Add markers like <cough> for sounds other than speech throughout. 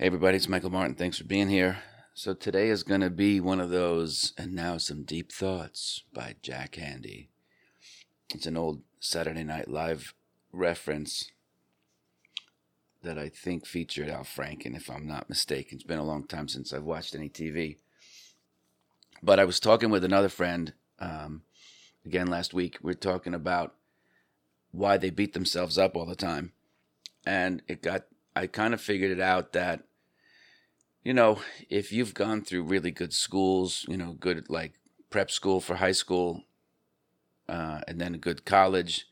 Hey, everybody, it's Michael Martin. Thanks for being here. So, today is going to be one of those, and now some deep thoughts by Jack Handey. It's an old Saturday Night Live reference that I think featured Al Franken, if I'm not mistaken. It's been a long time since I've watched any TV. But I was talking with another friend um, again last week. We are talking about why they beat themselves up all the time. And it got, I kind of figured it out that you know, if you've gone through really good schools, you know, good like prep school for high school, uh, and then a good college,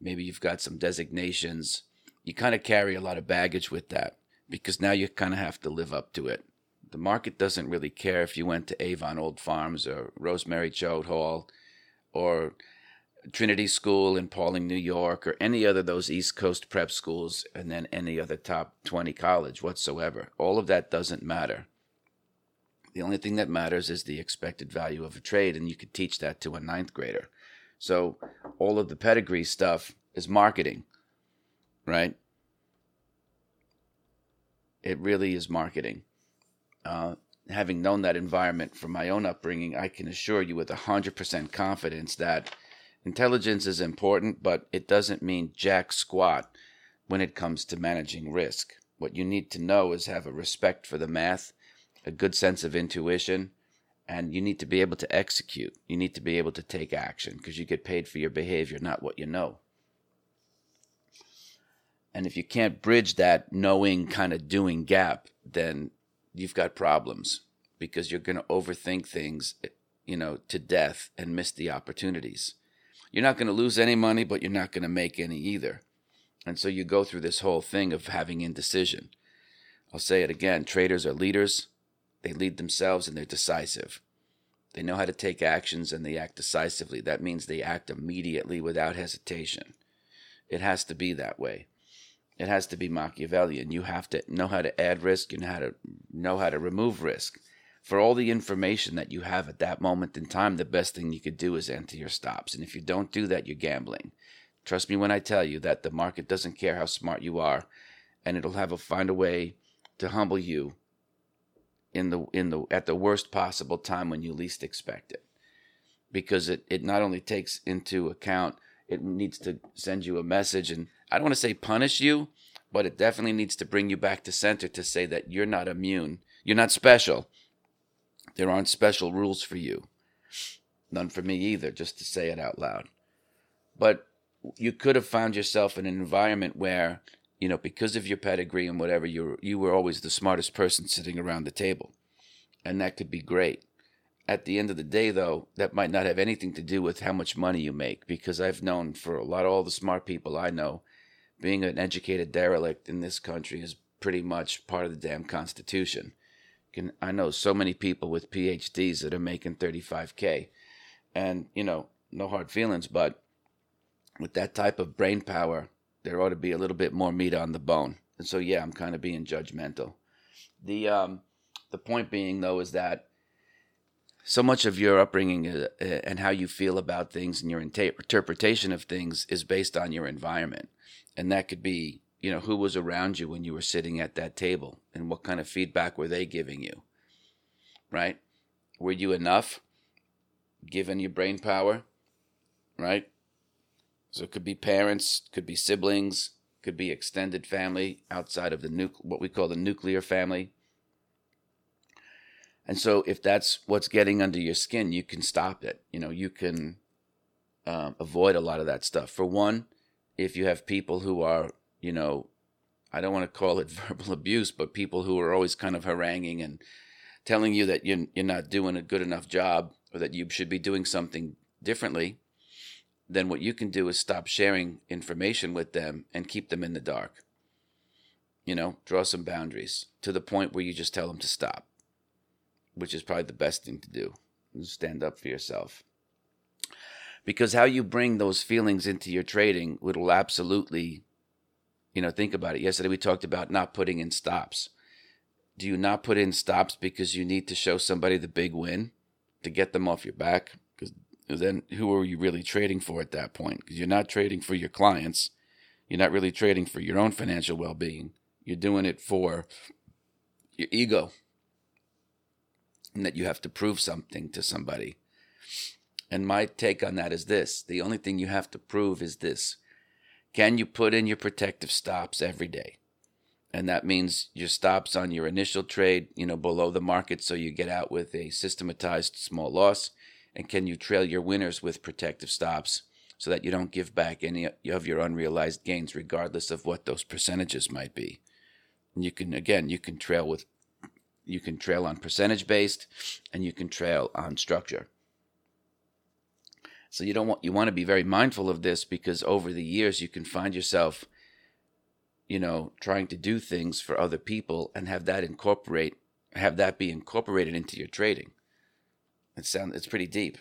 maybe you've got some designations, you kind of carry a lot of baggage with that because now you kind of have to live up to it. The market doesn't really care if you went to Avon Old Farms or Rosemary Choate Hall or Trinity School in Pawling, New York, or any other those East Coast prep schools, and then any other top 20 college whatsoever. All of that doesn't matter. The only thing that matters is the expected value of a trade, and you could teach that to a ninth grader. So all of the pedigree stuff is marketing, right? It really is marketing. Uh, having known that environment from my own upbringing, I can assure you with 100% confidence that Intelligence is important, but it doesn't mean jack squat when it comes to managing risk. What you need to know is have a respect for the math, a good sense of intuition, and you need to be able to execute. You need to be able to take action because you get paid for your behavior, not what you know. And if you can't bridge that knowing kind of doing gap, then you've got problems because you're going to overthink things, you know, to death and miss the opportunities. You're not going to lose any money, but you're not going to make any either. And so you go through this whole thing of having indecision. I'll say it again traders are leaders, they lead themselves and they're decisive. They know how to take actions and they act decisively. That means they act immediately without hesitation. It has to be that way. It has to be Machiavellian. You have to know how to add risk and how to know how to remove risk for all the information that you have at that moment in time, the best thing you could do is enter your stops. And if you don't do that, you're gambling. Trust me when I tell you that the market doesn't care how smart you are, and it'll have a find a way to humble you in the in the at the worst possible time when you least expect it. Because it, it not only takes into account it needs to send you a message and I don't want to say punish you, but it definitely needs to bring you back to center to say that you're not immune. You're not special there aren't special rules for you. None for me either, just to say it out loud. But you could have found yourself in an environment where, you know, because of your pedigree and whatever, you you were always the smartest person sitting around the table. And that could be great. At the end of the day, though, that might not have anything to do with how much money you make, because I've known for a lot of all the smart people I know, being an educated derelict in this country is pretty much part of the damn Constitution can I know so many people with PhDs that are making 35k, and you know, no hard feelings, but with that type of brain power, there ought to be a little bit more meat on the bone. And so, yeah, I'm kind of being judgmental. The um, the point being though is that so much of your upbringing uh, uh and how you feel about things and your interpretation of things is based on your environment, and that could be you know who was around you when you were sitting at that table and what kind of feedback were they giving you right? Were you enough given your brain power right? So it could be parents could be siblings could be extended family outside of the what we call the nuclear family. And so if that's what's getting under your skin you can stop it. You know you can um, avoid a lot of that stuff. For one if you have people who are you know, I don't want to call it <laughs> verbal abuse, but people who are always kind of haranguing and telling you that you're, you're not doing a good enough job or that you should be doing something differently, then what you can do is stop sharing information with them and keep them in the dark. You know, draw some boundaries to the point where you just tell them to stop, which is probably the best thing to do. Stand up for yourself. Because how you bring those feelings into your trading will absolutely you know, think about it. Yesterday we talked about not putting in stops. Do you not put in stops because you need to show somebody the big win to get them off your back? Because then who are you really trading for at that point? Because you're not trading for your clients. You're not really trading for your own financial well being. You're doing it for your ego, and that you have to prove something to somebody. And my take on that is this the only thing you have to prove is this can you put in your protective stops every day? And that means your stops on your initial trade, you know, below the market so you get out with a systematized small loss. And can you trail your winners with protective stops so that you don't give back any of your unrealized gains, regardless of what those percentages might be? And you can, again, you can trail with, you can trail on percentage based and you can trail on structure. So you don't want you want to be very mindful of this because over the years you can find yourself you know trying to do things for other people and have that incorporate have that be incorporated into your trading. It sounds it's pretty deep.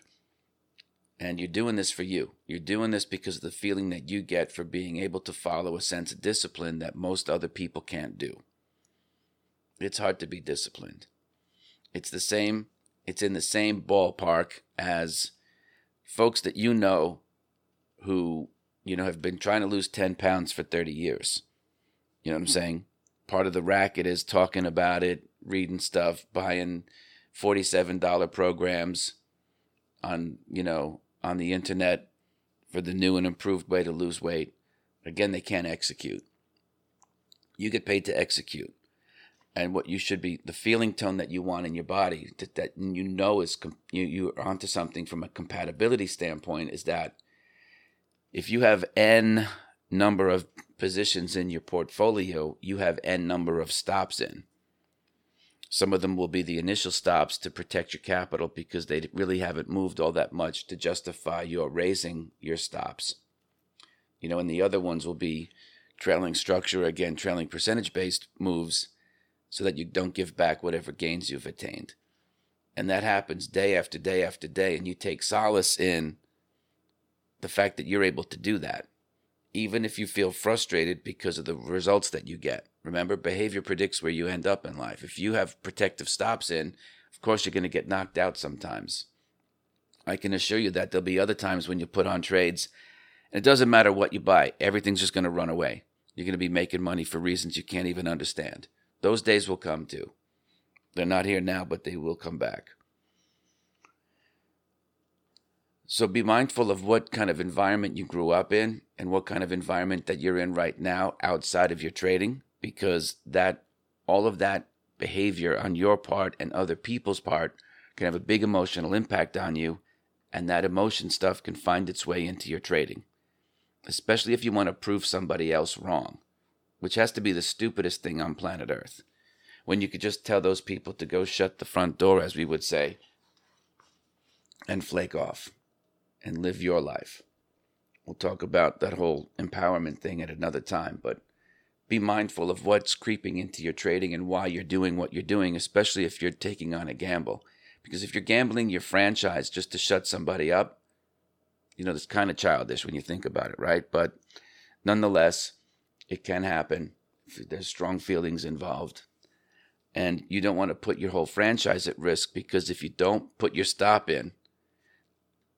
And you're doing this for you. You're doing this because of the feeling that you get for being able to follow a sense of discipline that most other people can't do. It's hard to be disciplined. It's the same it's in the same ballpark as folks that you know who, you know, have been trying to lose 10 pounds for 30 years. You know what I'm mm-hmm. saying? Part of the racket is talking about it, reading stuff, buying $47 programs on, you know, on the internet for the new and improved way to lose weight. Again, they can't execute. You get paid to execute and what you should be the feeling tone that you want in your body that, that you know is you you're onto something from a compatibility standpoint is that if you have n number of positions in your portfolio you have n number of stops in. Some of them will be the initial stops to protect your capital because they really haven't moved all that much to justify your raising your stops. You know and the other ones will be trailing structure again trailing percentage based moves so that you don't give back whatever gains you've attained. And that happens day after day after day. And you take solace in the fact that you're able to do that, even if you feel frustrated because of the results that you get. Remember, behavior predicts where you end up in life. If you have protective stops in, of course, you're going to get knocked out sometimes. I can assure you that there'll be other times when you put on trades, and it doesn't matter what you buy, everything's just going to run away. You're going to be making money for reasons you can't even understand. Those days will come too. They're not here now, but they will come back. So be mindful of what kind of environment you grew up in and what kind of environment that you're in right now outside of your trading, because that all of that behavior on your part and other people's part can have a big emotional impact on you, and that emotion stuff can find its way into your trading, especially if you want to prove somebody else wrong which has to be the stupidest thing on planet Earth. When you could just tell those people to go shut the front door, as we would say, and flake off and live your life. We'll talk about that whole empowerment thing at another time, but be mindful of what's creeping into your trading and why you're doing what you're doing, especially if you're taking on a gamble. Because if you're gambling your franchise just to shut somebody up, you know, that's kind of childish when you think about it, right? But nonetheless, it can happen. There's strong feelings involved. And you don't want to put your whole franchise at risk because if you don't put your stop in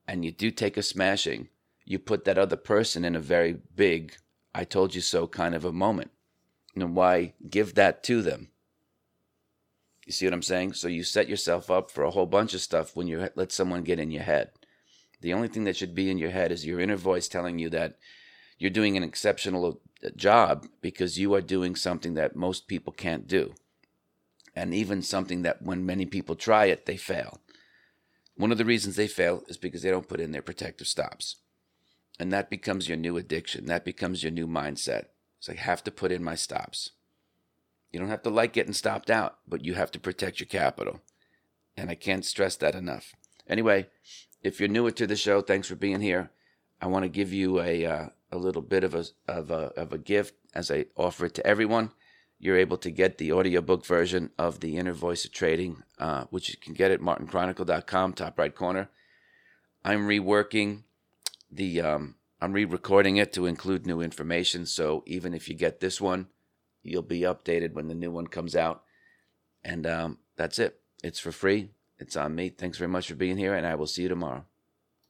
and you do take a smashing, you put that other person in a very big, I told you so kind of a moment. And why give that to them? You see what I'm saying? So you set yourself up for a whole bunch of stuff when you let someone get in your head. The only thing that should be in your head is your inner voice telling you that you're doing an exceptional job because you are doing something that most people can't do. And even something that when many people try it, they fail. One of the reasons they fail is because they don't put in their protective stops. And that becomes your new addiction. That becomes your new mindset. It's like, I have to put in my stops. You don't have to like getting stopped out, but you have to protect your capital. And I can't stress that enough. Anyway, if you're newer to the show, thanks for being here. I want to give you a, uh, a little bit of a of a of a gift as I offer it to everyone. You're able to get the audiobook version of the Inner Voice of Trading, uh, which you can get at martinkronicle.com, top right corner. I'm reworking the um, I'm re-recording it to include new information. So even if you get this one, you'll be updated when the new one comes out. And um, that's it. It's for free. It's on me. Thanks very much for being here, and I will see you tomorrow.